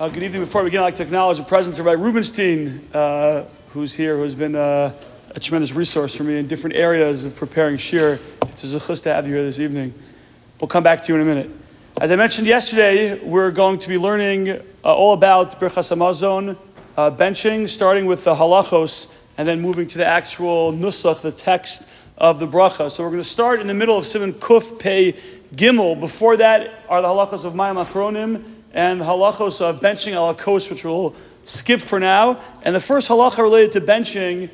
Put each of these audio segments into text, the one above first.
Uh, good evening. Before we begin, I'd like to acknowledge the presence of Rabbi Rubenstein, uh, who's here, who has been uh, a tremendous resource for me in different areas of preparing shiur. It's a zechus to have you here this evening. We'll come back to you in a minute. As I mentioned yesterday, we're going to be learning uh, all about Birchas Hamazon, uh, benching, starting with the halachos, and then moving to the actual nusach, the text of the bracha. So we're going to start in the middle of Siman Kuf Pei Gimel. Before that are the halachos of Mayim Achronim and halachos of benching al kos, which we'll skip for now. And the first halacha related to benching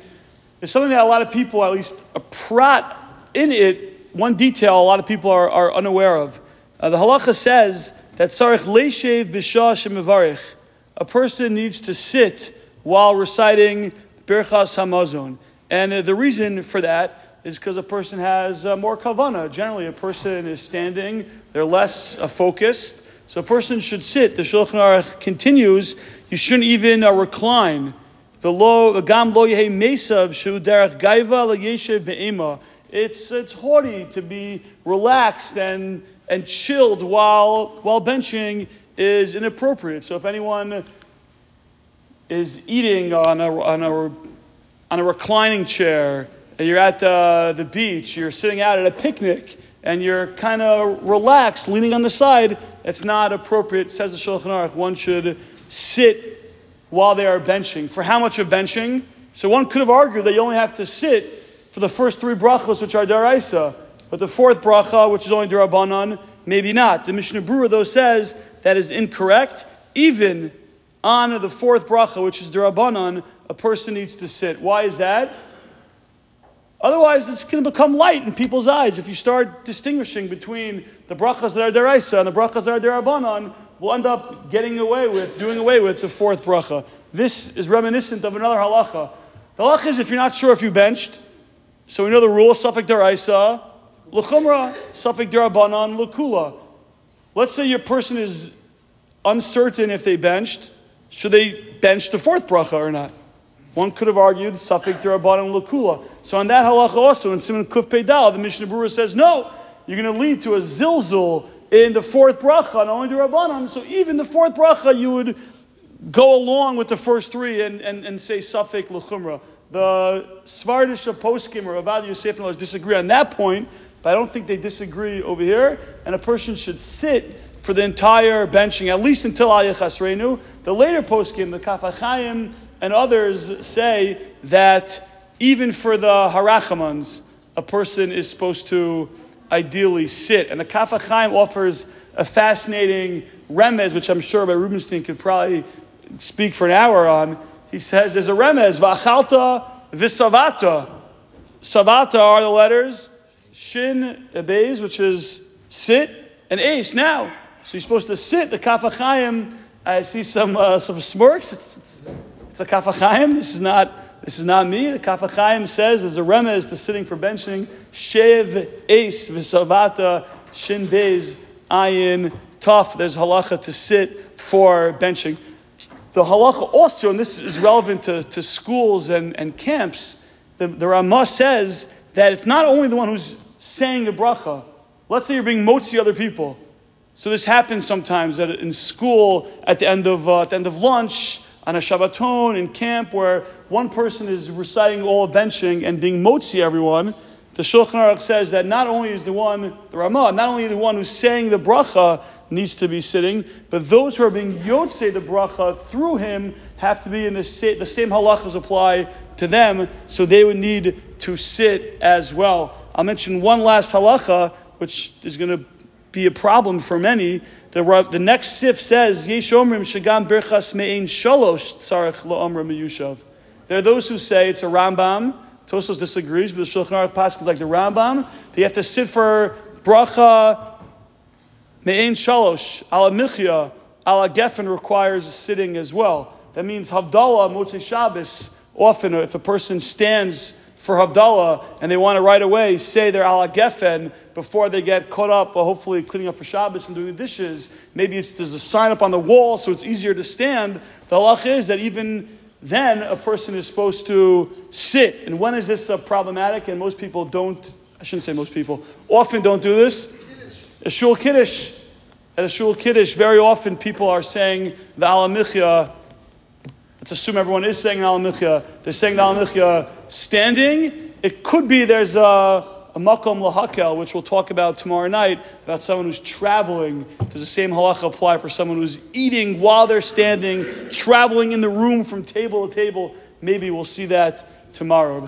is something that a lot of people, at least a prat in it, one detail a lot of people are, are unaware of. Uh, the halacha says that sarich leishev b'shah shemivarich. A person needs to sit while reciting Birchas Hamazon. And uh, the reason for that is because a person has uh, more kavana. Generally, a person is standing, they're less uh, focused, so a person should sit. The Shulchan Aruch continues, you shouldn't even uh, recline. The lo, gam lo yehe mesav shu derech gaiva yeshev be'ema. It's, it's haughty to be relaxed and, and chilled while, while benching is inappropriate. So if anyone is eating on a, on a, on a reclining chair, you're at the, the beach, you're sitting out at a picnic, and you're kind of relaxed, leaning on the side, it's not appropriate, says the Shulchan Aruch. One should sit while they are benching. For how much of benching? So one could have argued that you only have to sit for the first three brachos, which are daraisa, but the fourth bracha, which is only darabanan, maybe not. The Mishnah Berurah, though, says that is incorrect. Even on the fourth bracha, which is darabanan, a person needs to sit. Why is that? Otherwise, it's going to become light in people's eyes. If you start distinguishing between the brachas that are deraisa and the brachas that are derabanan, we'll end up getting away with, doing away with the fourth bracha. This is reminiscent of another halacha. The halacha is if you're not sure if you benched, so we know the rule, suffik deraisa, l'chumra, suffik derabanan, lukula. Let's say your person is uncertain if they benched, should they bench the fourth bracha or not? One could have argued Safik Derabanan Lakula. So on that halacha also in Siman Kuf Peidal, the Mishnah Berurah says no, you're going to lead to a zilzul in the fourth bracha, not only Derabanan. So even the fourth bracha, you would go along with the first three and, and, and say Safik Lachumra. The Svardish poskim or Ovadia Yosef and disagree on that point, but I don't think they disagree over here. And a person should sit for the entire benching, at least until Ayachas Reinu. The later poskim, the Kaf HaChaim, and others say that even for the harachamans, a person is supposed to ideally sit. And the Kaf HaChaim offers a fascinating remez, which I'm sure by Rubenstein could probably speak for an hour on. He says there's a remez, v'achalta v'savata. Savata are the letters shin, beis, which is sit, and ace now. So you're supposed to sit. The Kaf HaChaim, I see some, uh, some smirks. It's, it's, it's a Kaf HaChaim. This is not this is not me. The Kaf HaChaim says there's a remez to sitting for benching. Shev Ace V'Savata Shin Beis Ayin Tough. There's halacha to sit for benching. The halacha also, and this is relevant to, to schools and, and camps, the, the Ramah says that it's not only the one who's saying the bracha. Let's say you're being motzi other people. So this happens sometimes that in school at the end of uh, at the end of lunch on a Shabbaton in camp where one person is reciting all benching and being motzi everyone, the Shulchan Aruch says that not only is the one, the Ramah, not only the one who's saying the bracha needs to be sitting, but those who are being yotze the bracha through him have to be in the, the same halachas apply to them, so they would need to sit as well. I'll mention one last halacha, which is going to be a problem for many. The, the next sif says, Yesh omrim shagam berchas me'ein shalosh tzarech lo'omra meyushav. There are those who say it's a Rambam. Tosfos disagrees, but the Shulchan Aruch Pasuk is like the Rambam. They have to sit for bracha me'ein shalosh. Ala michya, al hagefen requires sitting as well. That means Havdalah, Motzei Shabbos, often if a person stands for Havdalah and they want to right away say their al hagefen before they get caught up, or hopefully cleaning up for Shabbos and doing the dishes. Maybe there's a sign up on the wall so it's easier to stand. The halach is that even then a person is supposed to sit. And when is this uh, problematic? And most people don't, I shouldn't say most people, often don't do this. A shul kiddush. At a shul kiddush, very often people are saying the alamichya. Let's assume everyone is saying the alamichya. They're saying the alamichya standing. It could be there's a, a makom lahakel, which we'll talk about tomorrow night, about someone who's traveling. Does the same halacha apply for someone who's eating while they're standing, traveling in the room from table to table? Maybe we'll see that tomorrow.